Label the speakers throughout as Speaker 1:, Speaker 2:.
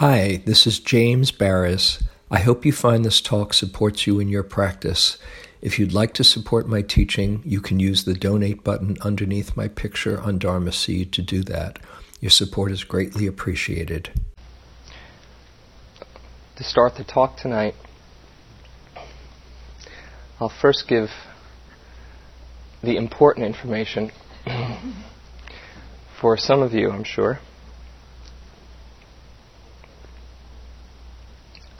Speaker 1: Hi, this is James Baraz. I hope you find this talk supports you in your practice. If you'd like to support my teaching, you can use the donate button underneath my picture on Dharma Seed to do that. Your support is greatly appreciated.
Speaker 2: To start the talk tonight, I'll first give the important information for some of you, I'm sure.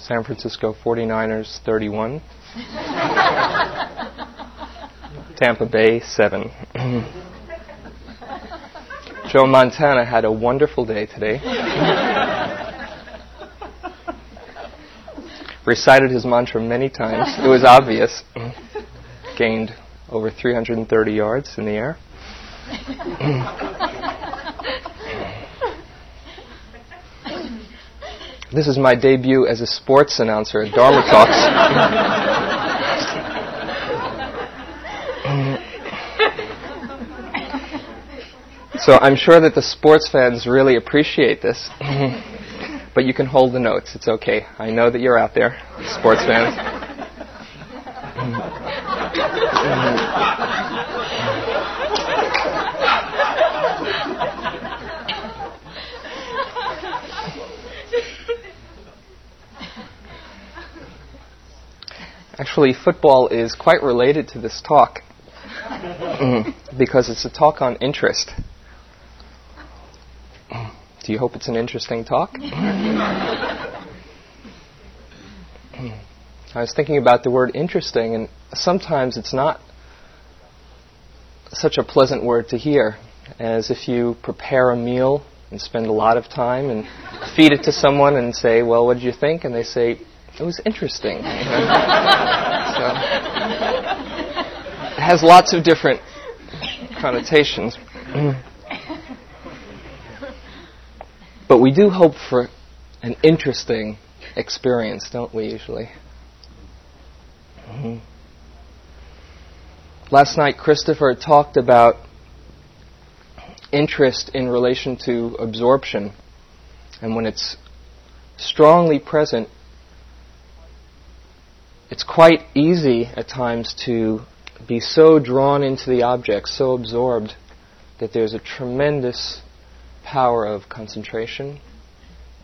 Speaker 2: San Francisco 49ers 31. Tampa Bay 7. Joe Montana had a wonderful day today. Recited his mantra many times. It was obvious. Gained over 330 yards in the air. This is my debut as a sports announcer at Dharma Talks. so I'm sure that the sports fans really appreciate this. but you can hold the notes. It's okay. I know that you're out there, sports fans. Actually, football is quite related to this talk mm-hmm. because it's a talk on interest. Do you hope it's an interesting talk? I was thinking about the word interesting, and sometimes it's not such a pleasant word to hear as if you prepare a meal and spend a lot of time and feed it to someone and say, Well, what did you think? And they say, it was interesting. so, it has lots of different connotations. but we do hope for an interesting experience, don't we, usually? Mm-hmm. Last night, Christopher talked about interest in relation to absorption. And when it's strongly present, it's quite easy at times to be so drawn into the object, so absorbed, that there's a tremendous power of concentration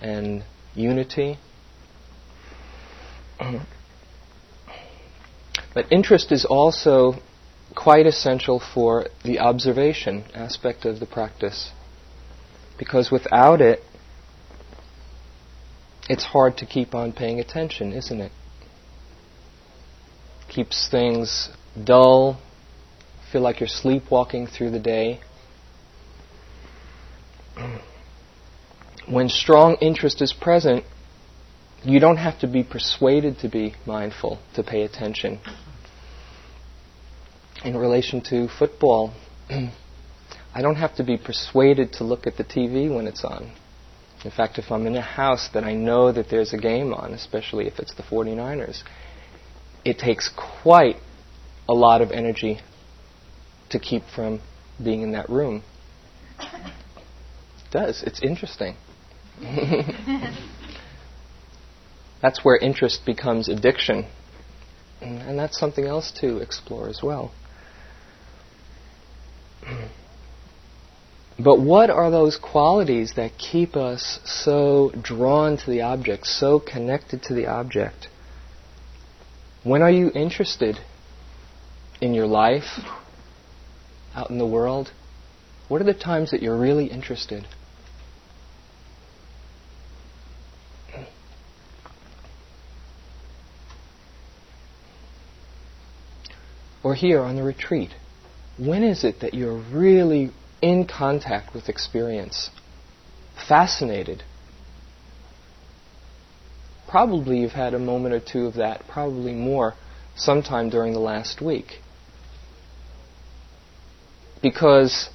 Speaker 2: and unity. but interest is also quite essential for the observation aspect of the practice. Because without it, it's hard to keep on paying attention, isn't it? Keeps things dull, feel like you're sleepwalking through the day. When strong interest is present, you don't have to be persuaded to be mindful, to pay attention. In relation to football, I don't have to be persuaded to look at the TV when it's on. In fact, if I'm in a house that I know that there's a game on, especially if it's the 49ers, it takes quite a lot of energy to keep from being in that room. It does. It's interesting. that's where interest becomes addiction. And that's something else to explore as well. But what are those qualities that keep us so drawn to the object, so connected to the object? When are you interested in your life, out in the world? What are the times that you're really interested? Or here on the retreat, when is it that you're really in contact with experience, fascinated probably you've had a moment or two of that, probably more, sometime during the last week. Because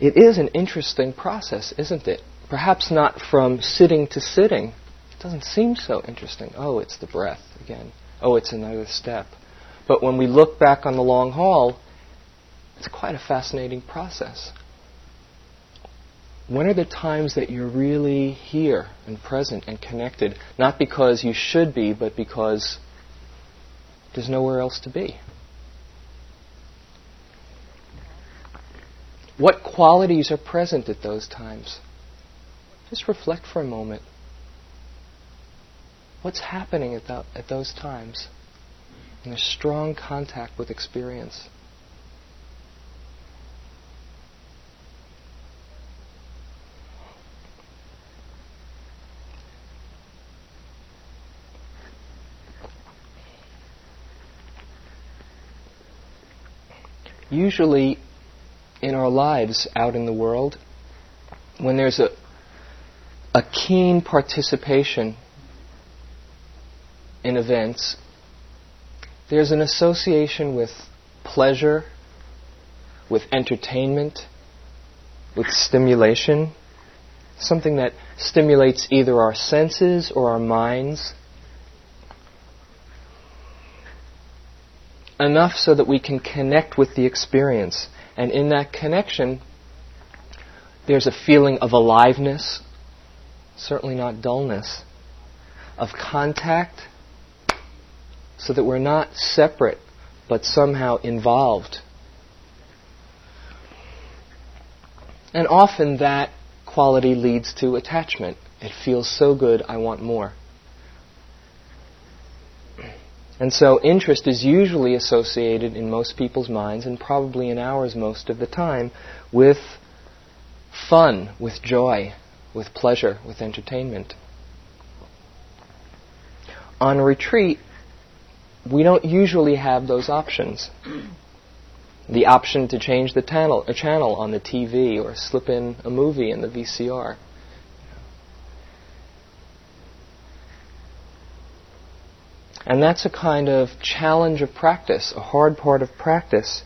Speaker 2: it is an interesting process, isn't it? Perhaps not from sitting to sitting. It doesn't seem so interesting. Oh, it's the breath again. Oh, it's another step. But when we look back on the long haul, it's quite a fascinating process. When are the times that you're really here and present and connected? Not because you should be, but because there's nowhere else to be. What qualities are present at those times? Just reflect for a moment. What's happening at, the, at those times? And there's strong contact with experience. Usually, in our lives out in the world, when there's a, a keen participation in events, there's an association with pleasure, with entertainment, with stimulation, something that stimulates either our senses or our minds. Enough so that we can connect with the experience and in that connection, there's a feeling of aliveness, certainly not dullness, of contact, so that we're not separate but somehow involved. And often that quality leads to attachment. It feels so good, I want more. And so interest is usually associated in most people's minds, and probably in ours most of the time, with fun, with joy, with pleasure, with entertainment. On retreat, we don't usually have those options. The option to change the channel, a channel on the TV or slip in a movie in the VCR. And that's a kind of challenge of practice, a hard part of practice.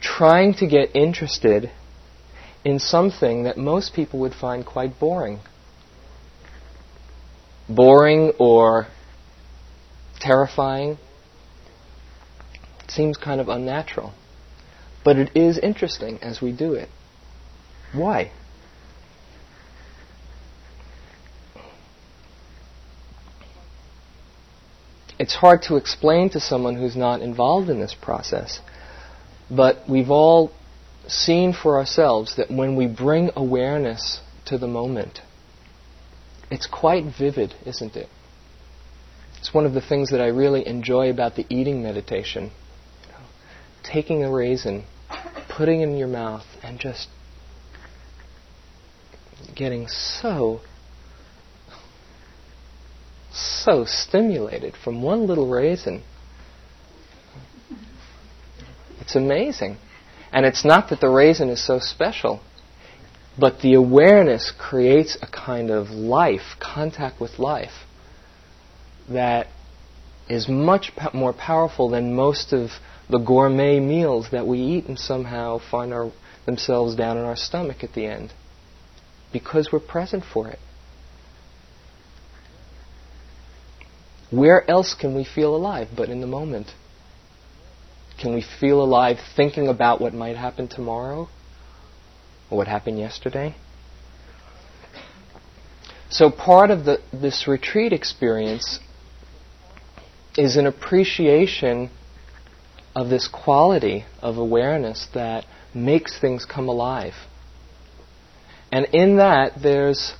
Speaker 2: Trying to get interested in something that most people would find quite boring. Boring or terrifying. Seems kind of unnatural. But it is interesting as we do it. Why? It's hard to explain to someone who's not involved in this process. But we've all seen for ourselves that when we bring awareness to the moment, it's quite vivid, isn't it? It's one of the things that I really enjoy about the eating meditation. Taking a raisin, putting it in your mouth, and just getting so so stimulated from one little raisin. It's amazing. And it's not that the raisin is so special, but the awareness creates a kind of life, contact with life, that is much more powerful than most of the gourmet meals that we eat and somehow find our, themselves down in our stomach at the end. Because we're present for it. Where else can we feel alive but in the moment? Can we feel alive thinking about what might happen tomorrow or what happened yesterday? So part of the, this retreat experience is an appreciation of this quality of awareness that makes things come alive. And in that, there's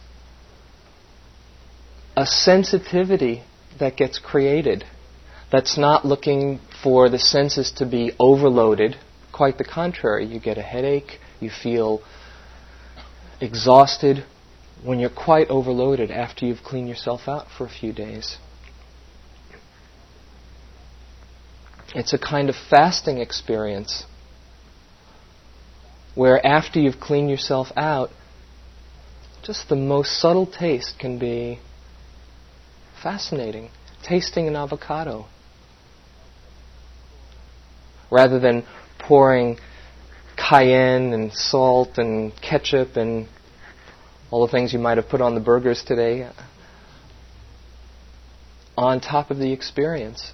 Speaker 2: a sensitivity that gets created. That's not looking for the senses to be overloaded. Quite the contrary. You get a headache, you feel exhausted when you're quite overloaded after you've cleaned yourself out for a few days. It's a kind of fasting experience where after you've cleaned yourself out, just the most subtle taste can be fascinating. Tasting an avocado. Rather than pouring cayenne and salt and ketchup and all the things you might have put on the burgers today on top of the experience.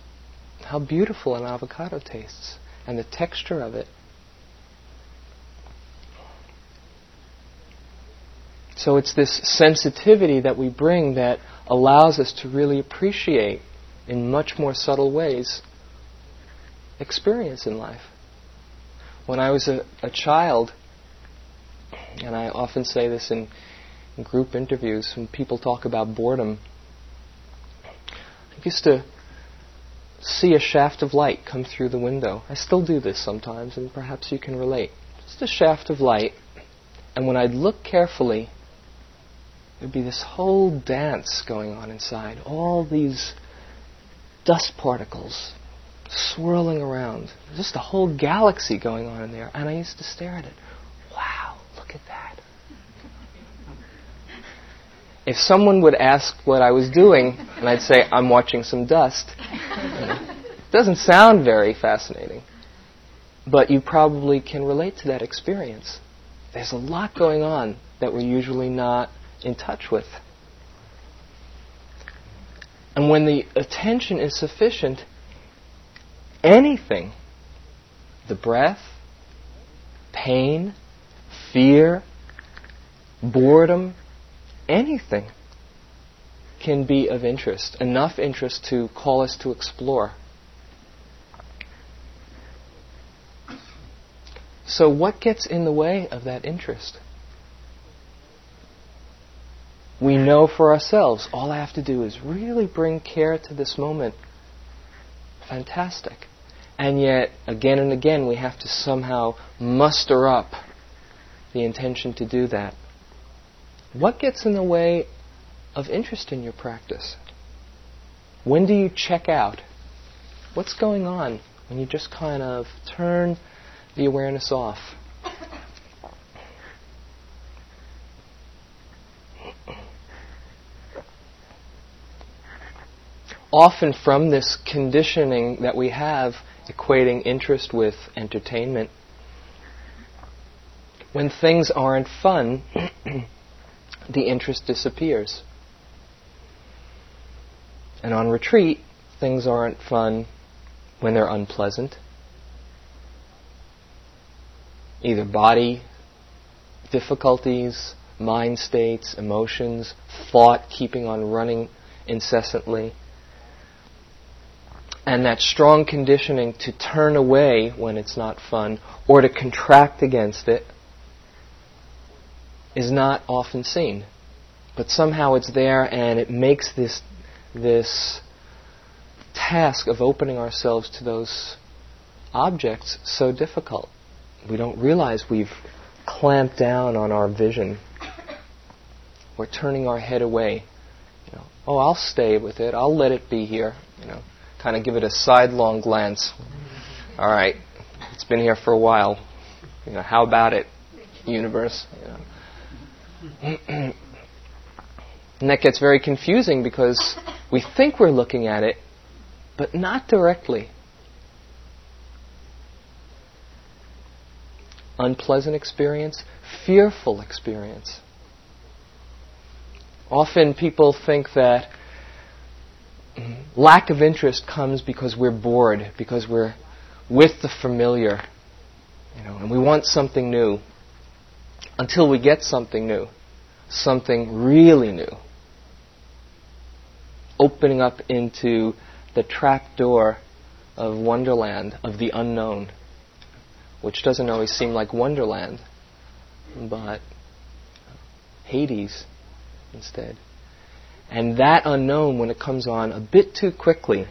Speaker 2: How beautiful an avocado tastes and the texture of it. So it's this sensitivity that we bring that allows us to really appreciate in much more subtle ways experience in life. When I was a, a child, and I often say this in, in group interviews when people talk about boredom, I used to see a shaft of light come through the window. I still do this sometimes, and perhaps you can relate. Just a shaft of light, and when I'd look carefully, there'd be this whole dance going on inside. All these dust particles swirling around. Just a whole galaxy going on in there. And I used to stare at it. Wow, look at that. If someone would ask what I was doing, and I'd say, I'm watching some dust, it doesn't sound very fascinating. But you probably can relate to that experience. There's a lot going on that we're usually not in touch with. And when the attention is sufficient, anything, the breath, pain, fear, boredom, anything can be of interest, enough interest to call us to explore. So, what gets in the way of that interest? We know for ourselves, all I have to do is really bring care to this moment. Fantastic. And yet, again and again, we have to somehow muster up the intention to do that. What gets in the way of interest in your practice? When do you check out? What's going on when you just kind of turn the awareness off? Often, from this conditioning that we have, equating interest with entertainment, when things aren't fun, the interest disappears. And on retreat, things aren't fun when they're unpleasant. Either body difficulties, mind states, emotions, thought keeping on running incessantly. And that strong conditioning to turn away when it's not fun or to contract against it is not often seen. But somehow it's there and it makes this, this task of opening ourselves to those objects so difficult. We don't realize we've clamped down on our vision. We're turning our head away. You know, oh, I'll stay with it. I'll let it be here. You know, kind of give it a sidelong glance. All right, it's been here for a while. You know, how about it, universe? You know. and that gets very confusing because we think we're looking at it, but not directly. Unpleasant experience, fearful experience. Often people think that lack of interest comes because we're bored, because we're with the familiar, you know, and we want something new until we get something new, something really new. Opening up into the trap door of Wonderland, of the unknown, which doesn't always seem like Wonderland, but Hades instead. And that unknown, when it comes on a bit too quickly,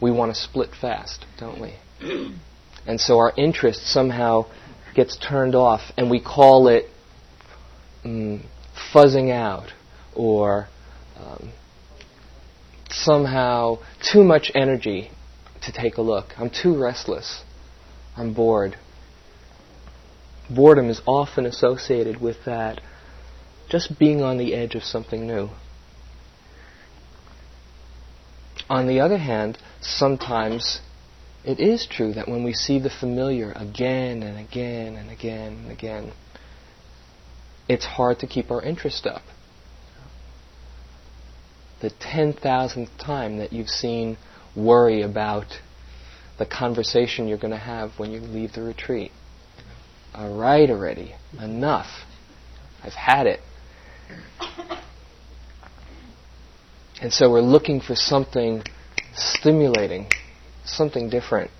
Speaker 2: we want to split fast, don't we? and so our interest somehow gets turned off, and we call it mm, fuzzing out or um, somehow too much energy to take a look. I'm too restless. I'm bored. Boredom is often associated with that, just being on the edge of something new. On the other hand, sometimes it is true that when we see the familiar again and again and again and again, it's hard to keep our interest up. The 10,000th time that you've seen worry about the conversation you're going to have when you leave the retreat. All right, already. Enough. I've had it. And so we're looking for something stimulating, something different.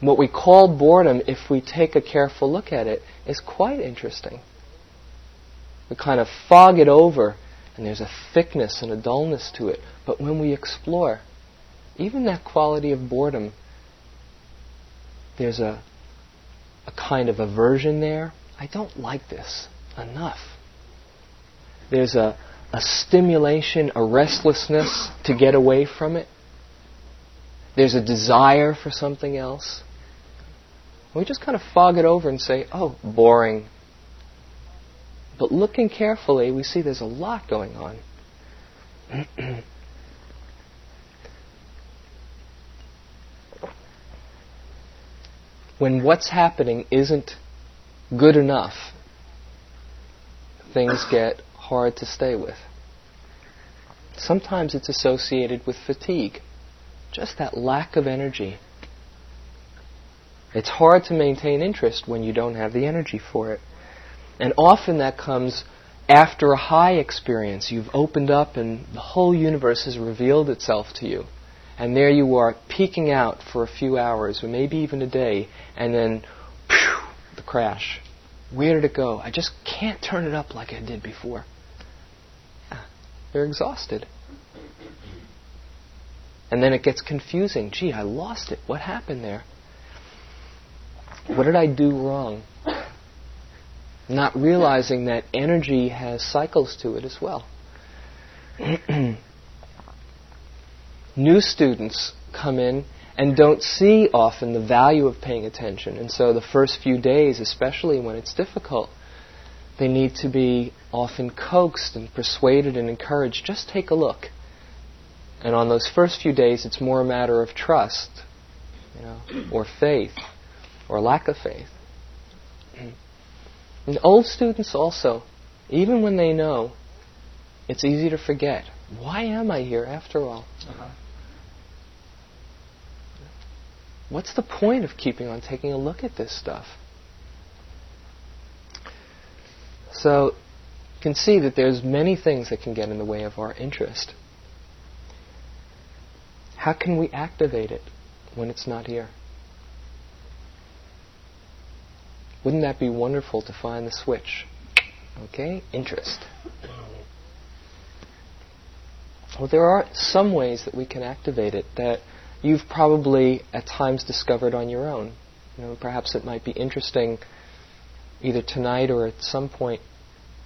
Speaker 2: What we call boredom, if we take a careful look at it, is quite interesting. We kind of fog it over, and there's a thickness and a dullness to it. But when we explore, even that quality of boredom, there's a, a kind of aversion there. I don't like this enough. There's a, a stimulation, a restlessness to get away from it. There's a desire for something else. We just kind of fog it over and say, oh, boring. But looking carefully, we see there's a lot going on. when what's happening isn't good enough, things get hard to stay with. Sometimes it's associated with fatigue, just that lack of energy. It's hard to maintain interest when you don't have the energy for it. And often that comes after a high experience. You've opened up and the whole universe has revealed itself to you. And there you are, peeking out for a few hours, or maybe even a day, and then crash. Where did it go? I just can't turn it up like I did before. Ah, they're exhausted. And then it gets confusing. Gee, I lost it. What happened there? What did I do wrong? Not realizing that energy has cycles to it as well. New students come in and don't see often the value of paying attention. And so the first few days, especially when it's difficult, they need to be often coaxed and persuaded and encouraged. Just take a look. And on those first few days, it's more a matter of trust, you know, or faith or lack of faith. And old students also, even when they know, it's easy to forget. Why am I here after all? Uh-huh. What's the point of keeping on taking a look at this stuff? So you can see that there's many things that can get in the way of our interest. How can we activate it when it's not here? Wouldn't that be wonderful to find the switch? Okay, interest. Well, there are some ways that we can activate it that you've probably at times discovered on your own. You know, perhaps it might be interesting either tonight or at some point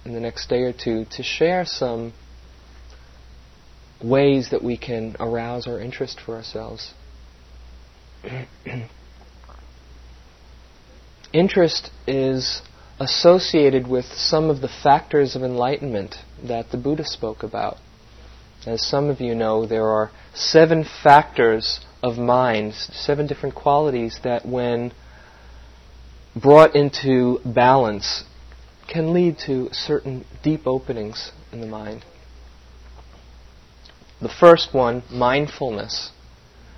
Speaker 2: in the next day or two to share some ways that we can arouse our interest for ourselves. interest is associated with some of the factors of enlightenment that the Buddha spoke about. As some of you know, there are seven factors of mind, seven different qualities that, when brought into balance, can lead to certain deep openings in the mind. The first one, mindfulness,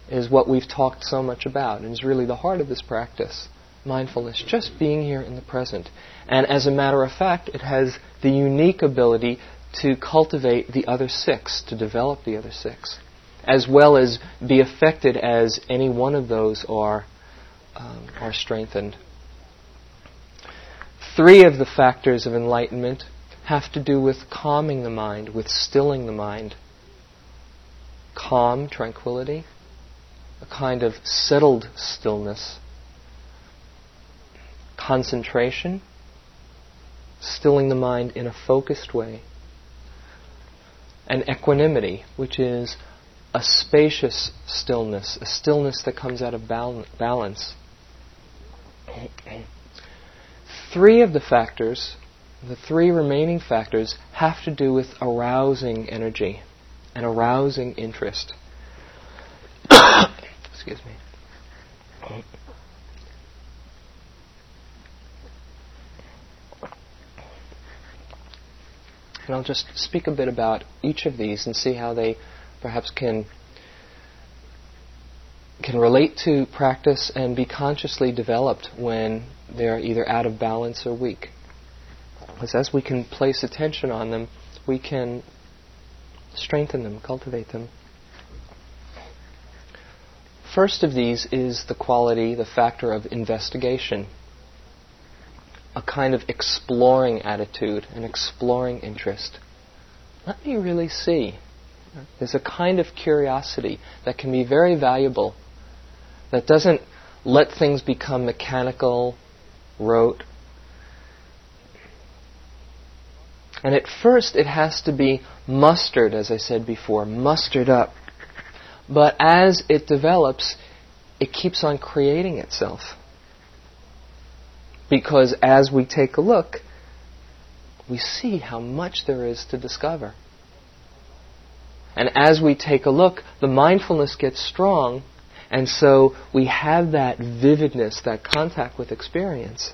Speaker 2: is what we've talked so much about and is really the heart of this practice mindfulness, just being here in the present. And as a matter of fact, it has the unique ability to cultivate the other six, to develop the other six, as well as be affected as any one of those are, um, are strengthened. Three of the factors of enlightenment have to do with calming the mind, with stilling the mind. Calm, tranquility, a kind of settled stillness concentration, stilling the mind in a focused way, and equanimity, which is a spacious stillness, a stillness that comes out of balance. Three of the factors, the three remaining factors, have to do with arousing energy and arousing interest. Excuse me. And I'll just speak a bit about each of these and see how they perhaps can can relate to practice and be consciously developed when they're either out of balance or weak. Because as we can place attention on them, we can strengthen them, cultivate them. First of these is the quality, the factor of investigation. A kind of exploring attitude, an exploring interest. Let me really see. There's a kind of curiosity that can be very valuable, that doesn't let things become mechanical, rote. And at first, it has to be mustered, as I said before, mustered up. But as it develops, it keeps on creating itself. Because as we take a look, we see how much there is to discover. And as we take a look, the mindfulness gets strong, and so we have that vividness, that contact with experience.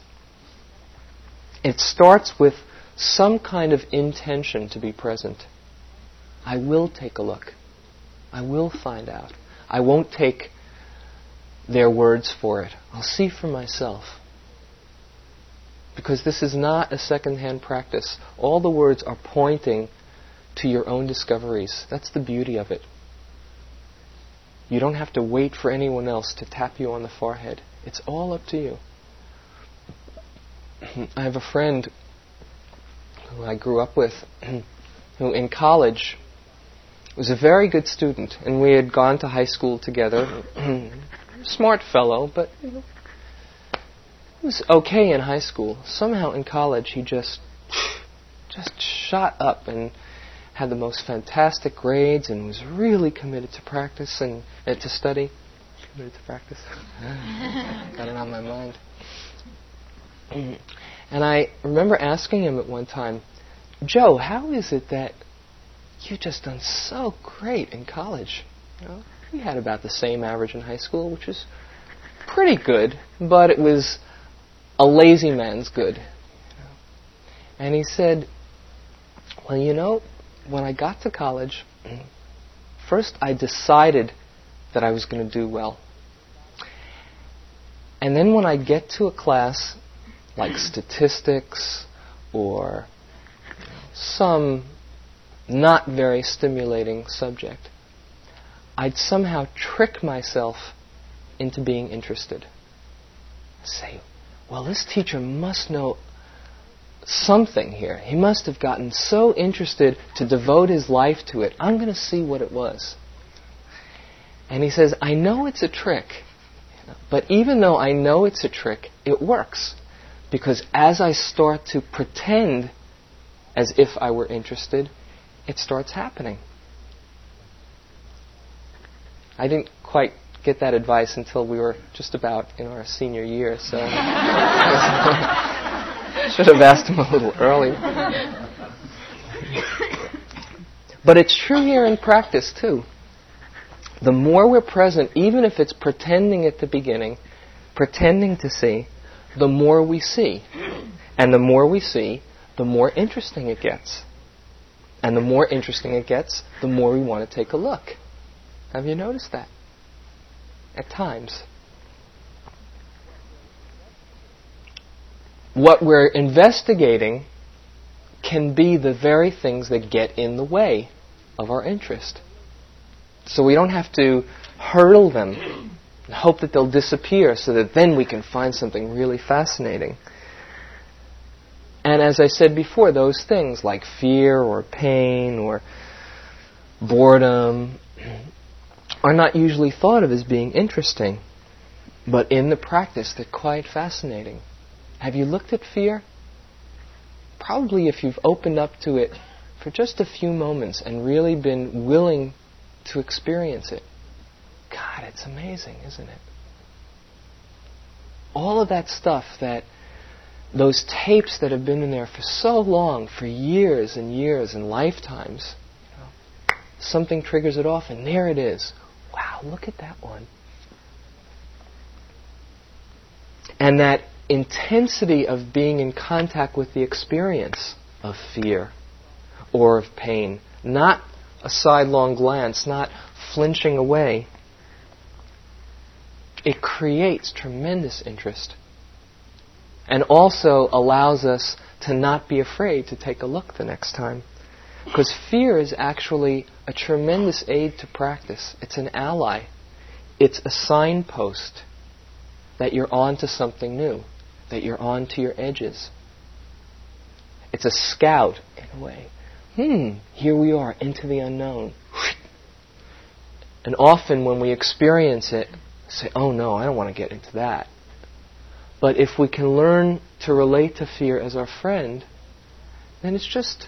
Speaker 2: It starts with some kind of intention to be present. I will take a look. I will find out. I won't take their words for it. I'll see for myself. Because this is not a second hand practice. All the words are pointing to your own discoveries. That's the beauty of it. You don't have to wait for anyone else to tap you on the forehead. It's all up to you. I have a friend who I grew up with who in college was a very good student, and we had gone to high school together. Smart fellow, but you know, he was okay in high school. Somehow in college he just just shot up and had the most fantastic grades and was really committed to practice and uh, to study. Committed to practice. Got it on my mind. And I remember asking him at one time, Joe, how is it that you just done so great in college? You know, we had about the same average in high school, which was pretty good, but it was a lazy man's good. And he said, Well, you know, when I got to college, first I decided that I was going to do well. And then when I get to a class like statistics or some not very stimulating subject, I'd somehow trick myself into being interested. Say, well, this teacher must know something here. He must have gotten so interested to devote his life to it. I'm going to see what it was. And he says, I know it's a trick, but even though I know it's a trick, it works. Because as I start to pretend as if I were interested, it starts happening. I didn't quite get that advice until we were just about in our senior year, so Should have asked him a little earlier. But it's true here in practice, too. The more we're present, even if it's pretending at the beginning, pretending to see, the more we see. And the more we see, the more interesting it gets. And the more interesting it gets, the more we want to take a look. Have you noticed that? At times. what we're investigating can be the very things that get in the way of our interest. So we don't have to hurdle them and hope that they'll disappear so that then we can find something really fascinating. And as I said before, those things like fear or pain or boredom are not usually thought of as being interesting, but in the practice, they're quite fascinating. Have you looked at fear? Probably if you've opened up to it for just a few moments and really been willing to experience it. God, it's amazing, isn't it? All of that stuff that those tapes that have been in there for so long, for years and years and lifetimes, you know, something triggers it off, and there it is. Wow, look at that one. And that intensity of being in contact with the experience of fear or of pain, not a sidelong glance, not flinching away. It creates tremendous interest. and also allows us to not be afraid to take a look the next time. Because fear is actually a tremendous aid to practice. It's an ally. It's a signpost that you're on to something new, that you're on to your edges. It's a scout, in a way. Hmm, here we are, into the unknown. And often when we experience it, say, oh no, I don't want to get into that. But if we can learn to relate to fear as our friend, then it's just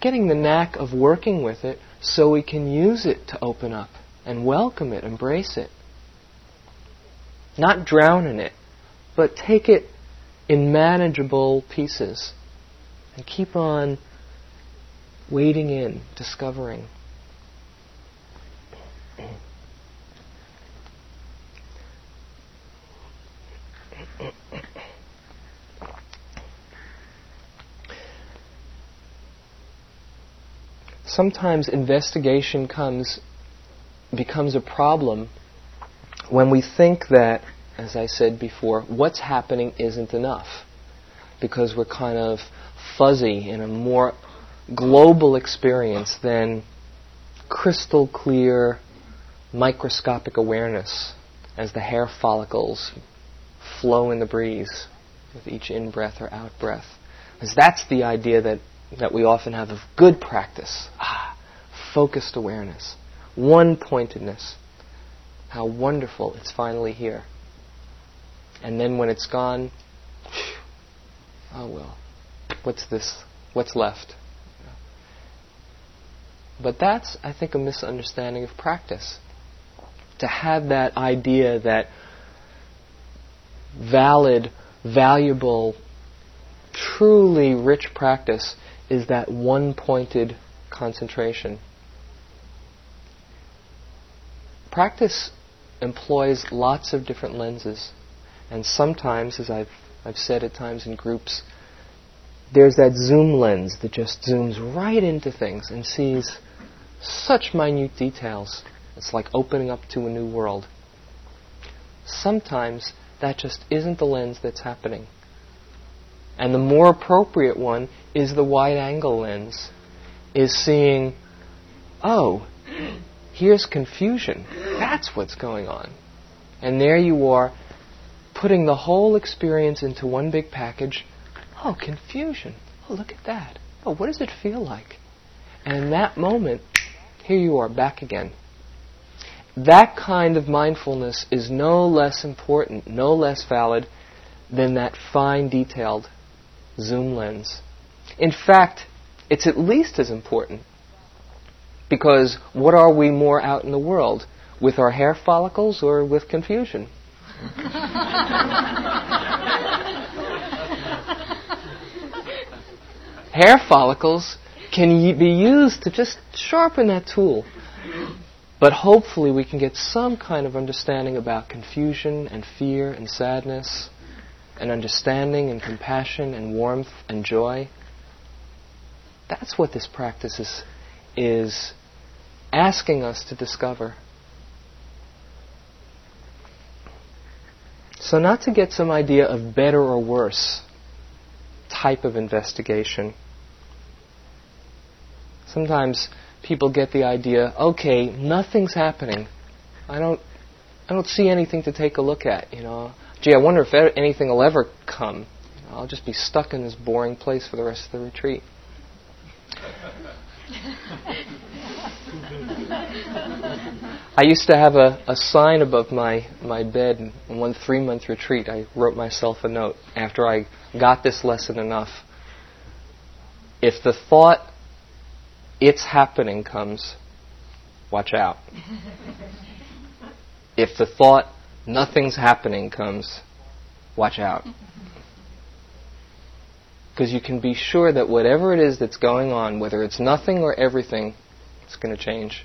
Speaker 2: getting the knack of working with it so we can use it to open up and welcome it, embrace it. Not drown in it, but take it in manageable pieces and keep on wading in, discovering. Sometimes investigation comes becomes a problem when we think that, as I said before, what's happening isn't enough because we're kind of fuzzy in a more global experience than crystal clear microscopic awareness as the hair follicles flow in the breeze with each in breath or out breath. Because that's the idea that, that we often have of good practice. Ah, focused awareness, one pointedness. How wonderful it's finally here. And then when it's gone, oh well, what's this? What's left? But that's, I think, a misunderstanding of practice. To have that idea that valid, valuable, truly rich practice is that one pointed concentration. Practice employs lots of different lenses, and sometimes, as I've, I've said at times in groups, there's that zoom lens that just zooms right into things and sees such minute details. It's like opening up to a new world. Sometimes that just isn't the lens that's happening. And the more appropriate one is the wide angle lens, is seeing, oh, here's confusion. That's what's going on. And there you are, putting the whole experience into one big package. Oh, confusion. Oh, look at that. Oh, what does it feel like? And in that moment, here you are back again that kind of mindfulness is no less important, no less valid than that fine detailed zoom lens. In fact, it's at least as important because what are we more out in the world? With our hair follicles or with confusion? hair follicles can be used to just sharpen that tool but hopefully, we can get some kind of understanding about confusion and fear and sadness, and understanding and compassion and warmth and joy. That's what this practice is, is asking us to discover. So, not to get some idea of better or worse type of investigation. Sometimes people get the idea, okay, nothing's happening. I don't, I don't see anything to take a look at. You know, gee, I wonder if anything will ever come. I'll just be stuck in this boring place for the rest of the retreat. I used to have a, a sign above my, my bed in one three month retreat. I wrote myself a note after I got this lesson enough. If the thought it's happening comes, watch out. if the thought, nothing's happening comes, watch out. Because you can be sure that whatever it is that's going on, whether it's nothing or everything, it's going to change.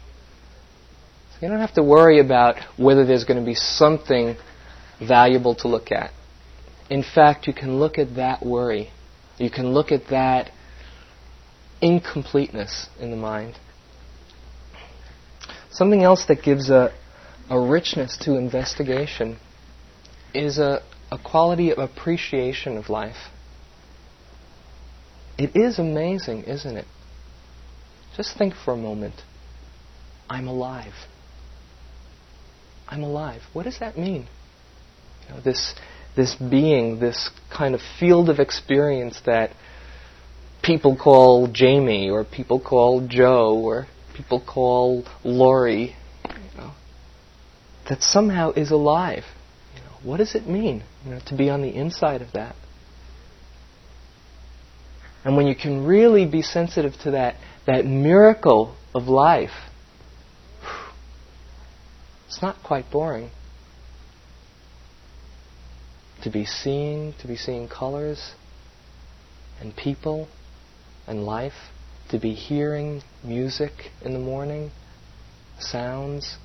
Speaker 2: So you don't have to worry about whether there's going to be something valuable to look at. In fact, you can look at that worry. You can look at that incompleteness in the mind. Something else that gives a, a richness to investigation is a, a quality of appreciation of life. It is amazing, isn't it? Just think for a moment. I'm alive. I'm alive. What does that mean? You know, this, this being, this kind of field of experience that people call Jamie, or people call Joe, or people call Laurie, that somehow is alive. You know, what does it mean you know, to be on the inside of that? And when you can really be sensitive to that, that miracle of life, it's not quite boring. To be seeing, to be seeing colors and people and life, to be hearing music in the morning, sounds,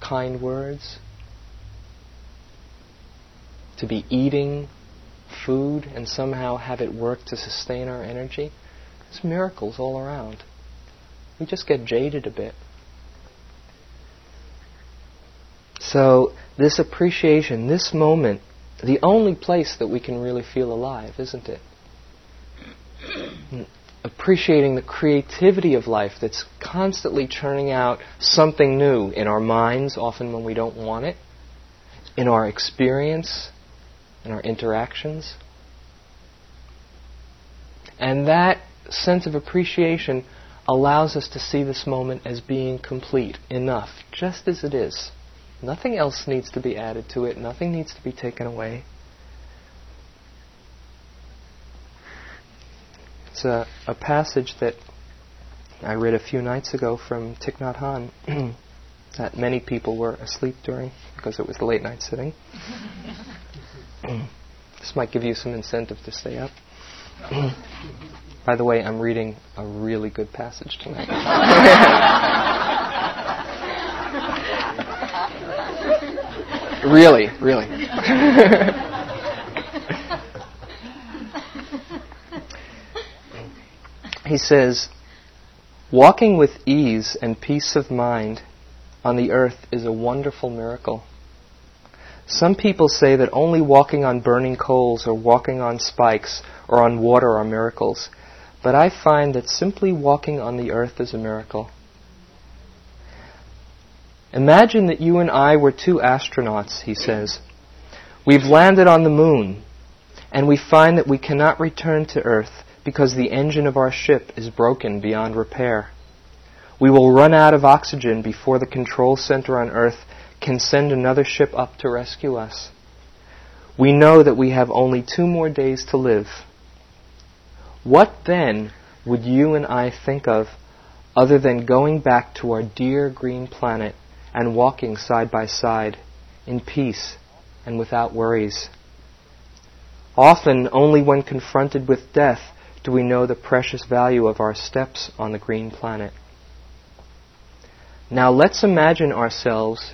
Speaker 2: kind words, to be eating food and somehow have it work to sustain our energy. There's miracles all around. We just get jaded a bit. So, this appreciation, this moment, the only place that we can really feel alive, isn't it? Appreciating the creativity of life that's constantly churning out something new in our minds, often when we don't want it, in our experience, in our interactions. And that sense of appreciation allows us to see this moment as being complete, enough, just as it is. Nothing else needs to be added to it, nothing needs to be taken away. It's a, a passage that I read a few nights ago from Thich Nhat Hanh that many people were asleep during because it was the late night sitting. this might give you some incentive to stay up. By the way, I'm reading a really good passage tonight. really, really. he says, Walking with ease and peace of mind on the earth is a wonderful miracle. Some people say that only walking on burning coals or walking on spikes or on water are miracles, but I find that simply walking on the earth is a miracle. Imagine that you and I were two astronauts, he says. We've landed on the moon, and we find that we cannot return to Earth because the engine of our ship is broken beyond repair. We will run out of oxygen before the control center on Earth can send another ship up to rescue us. We know that we have only two more days to live. What then would you and I think of other than going back to our dear green planet and walking side by side in peace and without worries? Often, only when confronted with death do we know the precious value of our steps on the green planet. Now let's imagine ourselves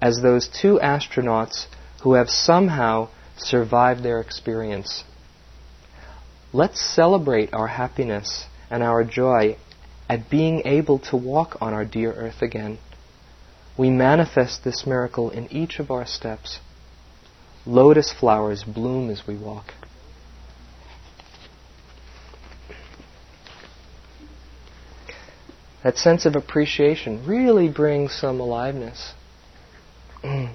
Speaker 2: as those two astronauts who have somehow survived their experience. Let's celebrate our happiness and our joy at being able to walk on our dear earth again. We manifest this miracle in each of our steps. Lotus flowers bloom as we walk. That sense of appreciation really brings some aliveness.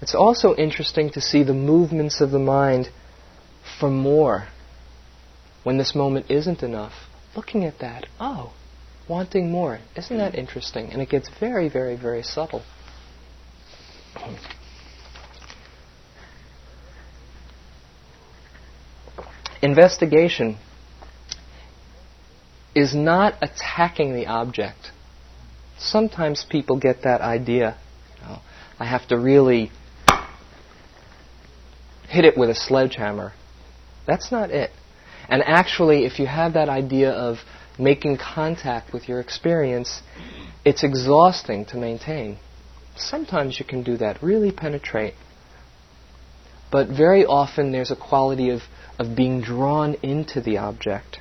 Speaker 2: It's also interesting to see the movements of the mind for more when this moment isn't enough. Looking at that, oh, wanting more. Isn't that interesting? And it gets very, very, very subtle. Investigation is not attacking the object. Sometimes people get that idea. You know, I have to really hit it with a sledgehammer. That's not it. And actually, if you have that idea of making contact with your experience, it's exhausting to maintain. Sometimes you can do that, really penetrate. But very often there's a quality of, of being drawn into the object.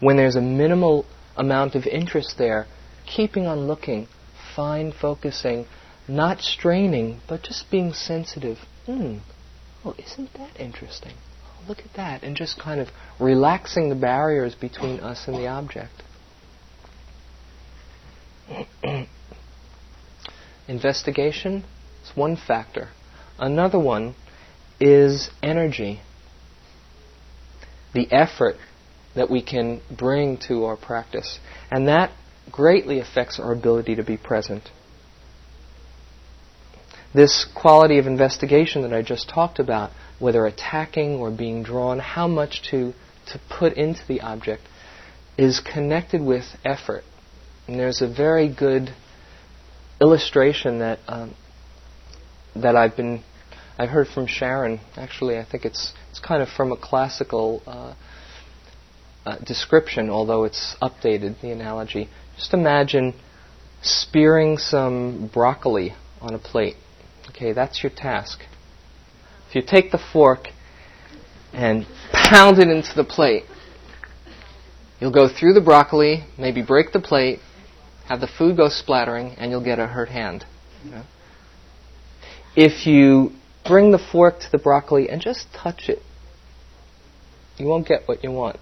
Speaker 2: When there's a minimal amount of interest there, keeping on looking, fine focusing, not straining, but just being sensitive. Hmm, oh, isn't that interesting? Look at that. And just kind of relaxing the barriers between us and the object. Investigation is one factor. Another one is energy. The effort that we can bring to our practice. And that greatly affects our ability to be present. This quality of investigation that I just talked about, whether attacking or being drawn, how much to, to put into the object, is connected with effort. And there's a very good illustration that um, that I've been I heard from Sharon. Actually, I think it's it's kind of from a classical uh, uh, description, although it's updated the analogy. Just imagine spearing some broccoli on a plate. Okay, that's your task. If you take the fork and pound it into the plate, you'll go through the broccoli, maybe break the plate, have the food go splattering, and you'll get a hurt hand. You know? If you bring the fork to the broccoli and just touch it, you won't get what you want.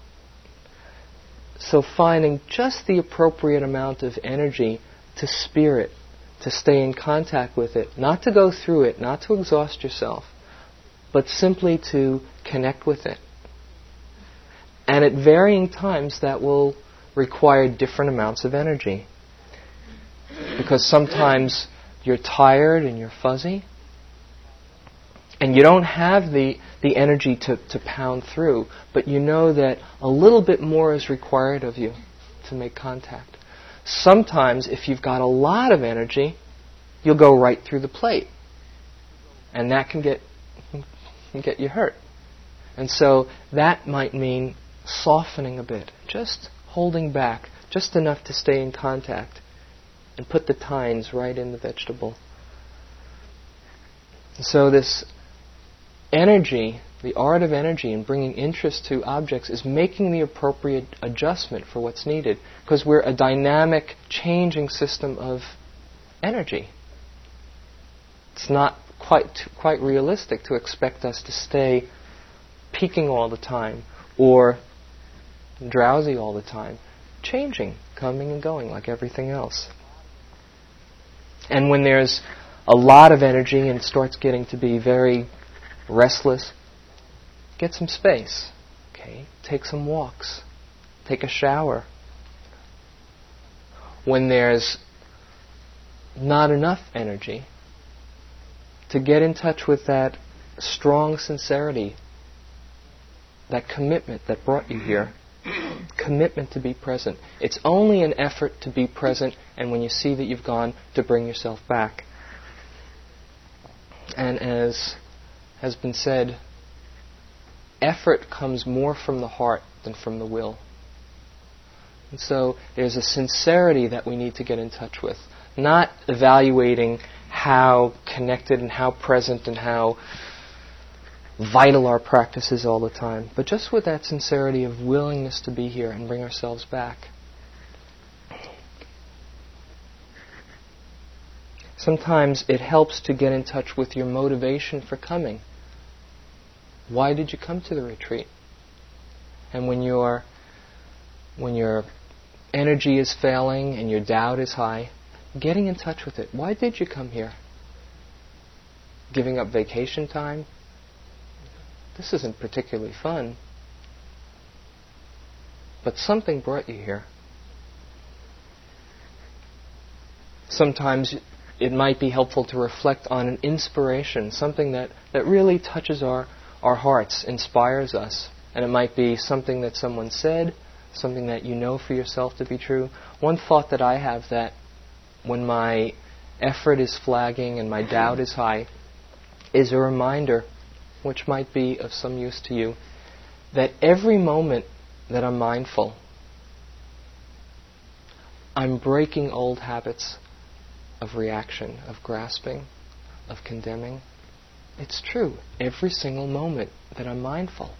Speaker 2: So finding just the appropriate amount of energy to spear it, to stay in contact with it, not to go through it, not to exhaust yourself, but simply to connect with it. And at varying times, that will require different amounts of energy. Because sometimes you're tired and you're fuzzy, and you don't have the, the energy to, to pound through, but you know that a little bit more is required of you to make contact. Sometimes, if you've got a lot of energy, you'll go right through the plate. And that can get, can get you hurt. And so that might mean softening a bit, just holding back, just enough to stay in contact, and put the tines right in the vegetable. So this energy, the art of energy and bringing interest to objects is making the appropriate adjustment for what's needed because we're a dynamic, changing system of energy. It's not quite quite realistic to expect us to stay peaking all the time or drowsy all the time. Changing, coming and going like everything else. And when there's a lot of energy and starts getting to be very restless, get some space. Okay? Take some walks. Take a shower. When there's not enough energy, to get in touch with that strong sincerity, that commitment that brought you here, commitment to be present. It's only an effort to be present, and when you see that you've gone, to bring yourself back. And as has been said, effort comes more from the heart than from the will. And so there's a sincerity that we need to get in touch with, not evaluating how connected and how present and how vital our practice is all the time, but just with that sincerity of willingness to be here and bring ourselves back. Sometimes it helps to get in touch with your motivation for coming. Why did you come to the retreat? And when your when your energy is failing and your doubt is high, getting in touch with it. Why did you come here? Giving up vacation time? This isn't particularly fun. But something brought you here. Sometimes it might be helpful to reflect on an inspiration, something that, that really touches our our hearts inspires us. And it might be something that someone said, something that you know for yourself to be true. One thought that I have that when my effort is flagging and my doubt is high is a reminder, which might be of some use to you, that every moment that I'm mindful, I'm breaking old habits of reaction, of grasping, of condemning. It's true. Every single moment that I'm mindful.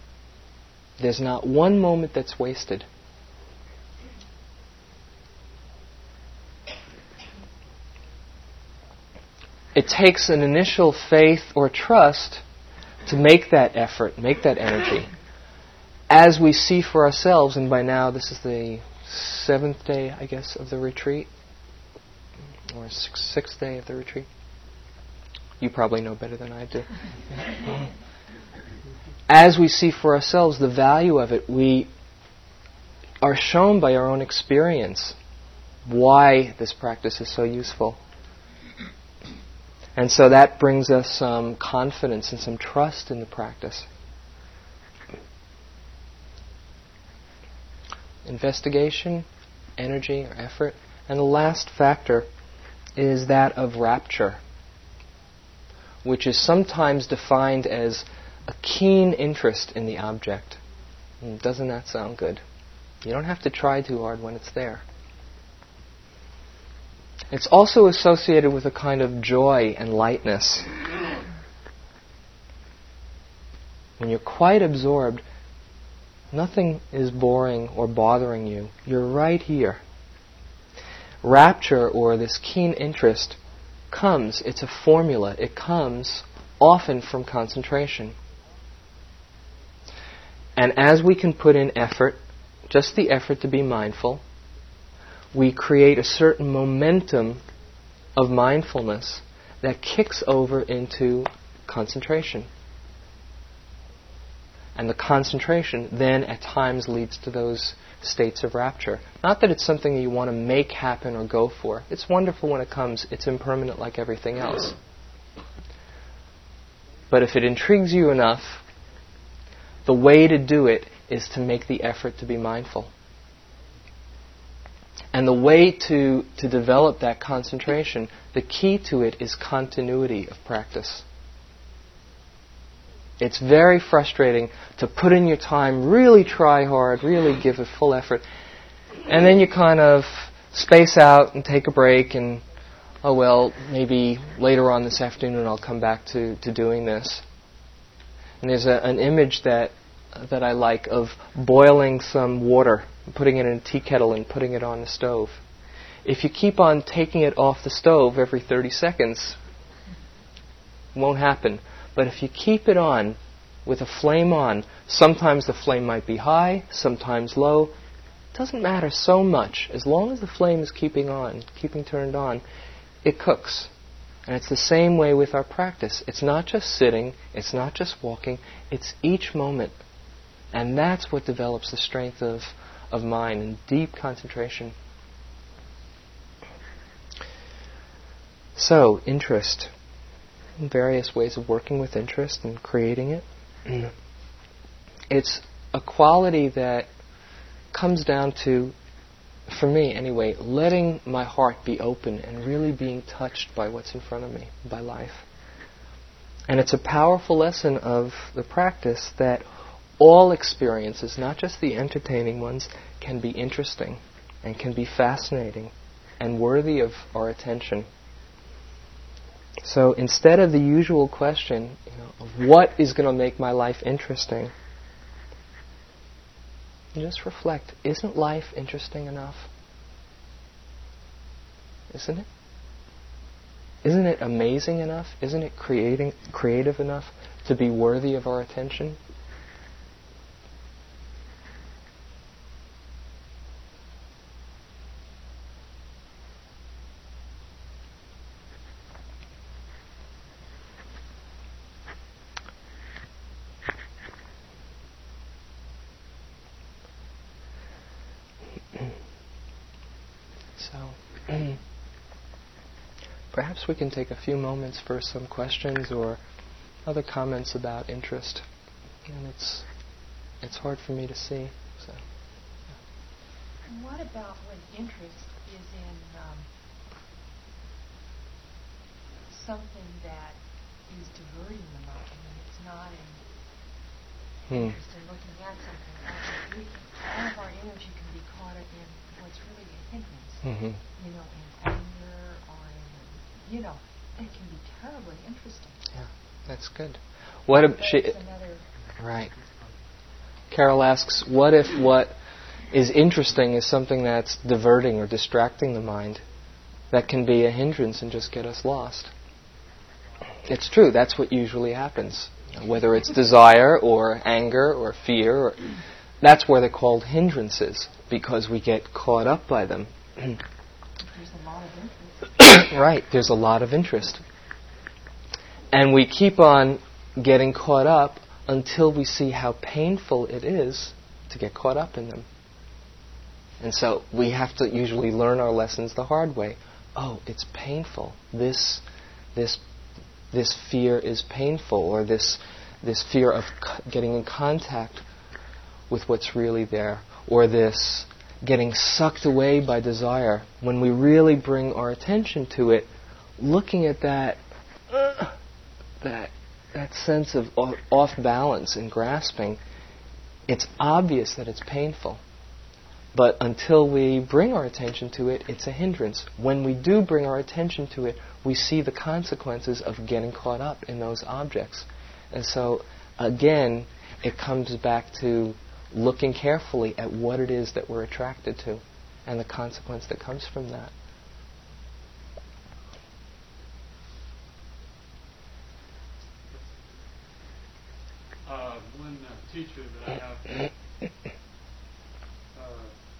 Speaker 2: There's not one moment that's wasted. it takes an initial faith or trust to make that effort, make that energy. As we see for ourselves, and by now this is the seventh day, I guess, of the retreat, or sixth day of the retreat. You probably know better than I do. As we see for ourselves the value of it, we are shown by our own experience why this practice is so useful. And so that brings us some confidence and some trust in the practice. Investigation, energy, or effort. And the last factor is that of rapture, which is sometimes defined as a keen interest in the object. Hmm, doesn't that sound good? You don't have to try too hard when it's there. It's also associated with a kind of joy and lightness. When you're quite absorbed, nothing is boring or bothering you. You're right here. Rapture or this keen interest comes, it's a formula, it comes often from concentration. And as we can put in effort, just the effort to be mindful, we create a certain momentum of mindfulness that kicks over into concentration. And the concentration then at times leads to those states of rapture. Not that it's something you want to make happen or go for. It's wonderful when it comes, it's impermanent like everything else. But if it intrigues you enough, the way to do it is to make the effort to be mindful. And the way to, to develop that concentration, the key to it is continuity of practice. It's very frustrating to put in your time, really try hard, really give a full effort, and then you kind of space out and take a break and, oh well, maybe later on this afternoon I'll come back to, to doing this. And there's a, an image that, that I like of boiling some water putting it in a tea kettle and putting it on the stove. If you keep on taking it off the stove every 30 seconds, won't happen. But if you keep it on with a flame on, sometimes the flame might be high, sometimes low. It doesn't matter so much. As long as the flame is keeping on, keeping turned on, it cooks. And it's the same way with our practice. It's not just sitting, it's not just walking, it's each moment. And that's what develops the strength of of mind and deep concentration. So, interest. Various ways of working with interest and creating it. Mm. It's a quality that comes down to, for me anyway, letting my heart be open and really being touched by what's in front of me, by life. And it's a powerful lesson of the practice that all experiences, not just the entertaining ones, can be interesting and can be fascinating and worthy of our attention. So instead of the usual question you know, of what is going to make my life interesting, just reflect isn't life interesting enough? Isn't it? Isn't it amazing enough? Isn't it creating, creative enough to be worthy of our attention? perhaps we can take a few moments for some questions or other comments about interest. And it's it's hard for me to see. So.
Speaker 3: What about when interest is in um, something that is diverting the mind? I mean, it's not in hmm. interest in looking at something. We, all of our energy can be caught up in what's really a hindrance. Mm-hmm. You know, in anger or in you know, it can be terribly interesting.
Speaker 2: Yeah, that's good. What if she? Right. Carol asks, what if what is interesting is something that's diverting or distracting the mind? That can be a hindrance and just get us lost. it's true. That's what usually happens. Whether it's desire or anger or fear, or, that's where they're called hindrances because we get caught up by them.
Speaker 3: There's a lot of interest.
Speaker 2: Right, there's a lot of interest. And we keep on getting caught up until we see how painful it is to get caught up in them. And so we have to usually learn our lessons the hard way. Oh, it's painful. This, this, this fear is painful, or this, this fear of c- getting in contact with what's really there, or this getting sucked away by desire. When we really bring our attention to it, looking at that, uh, that, that sense of off balance and grasping, it's obvious that it's painful. But until we bring our attention to it, it's a hindrance. When we do bring our attention to it, we see the consequences of getting caught up in those objects. And so, again, it comes back to looking carefully at what it is that we're attracted to and the consequence that comes from that.
Speaker 4: Uh, one uh, teacher that I have uh,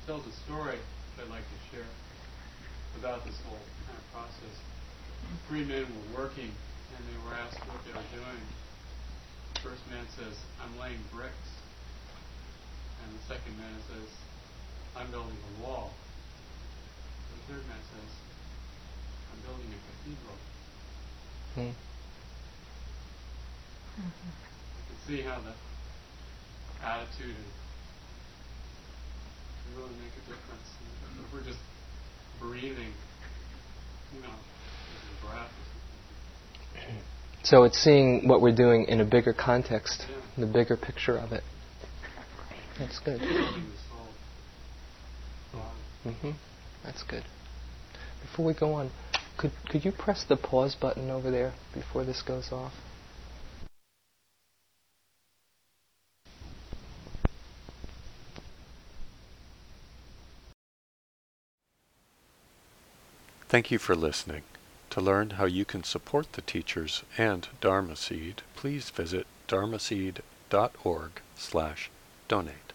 Speaker 4: tells a story that I'd like to share about this whole kind of process. Three men were working and they were asked what they were doing. The first man says, I'm laying bricks. And the second man says, I'm building a wall. The third man says, I'm building a cathedral.
Speaker 2: Hmm.
Speaker 4: You can see how the attitude and can really make a difference. And If we're just breathing, you know, breath.
Speaker 2: So it's seeing what we're doing in a bigger context,
Speaker 4: Yeah.
Speaker 2: the bigger picture of it. That's good.
Speaker 4: building this whole body.
Speaker 2: hmm That's good. Before we go on, could could you press the pause button over there before this goes off?
Speaker 5: Thank you for listening. To learn how you can support the teachers and Dharma Seed, please visit dharmaseed.org slash donate.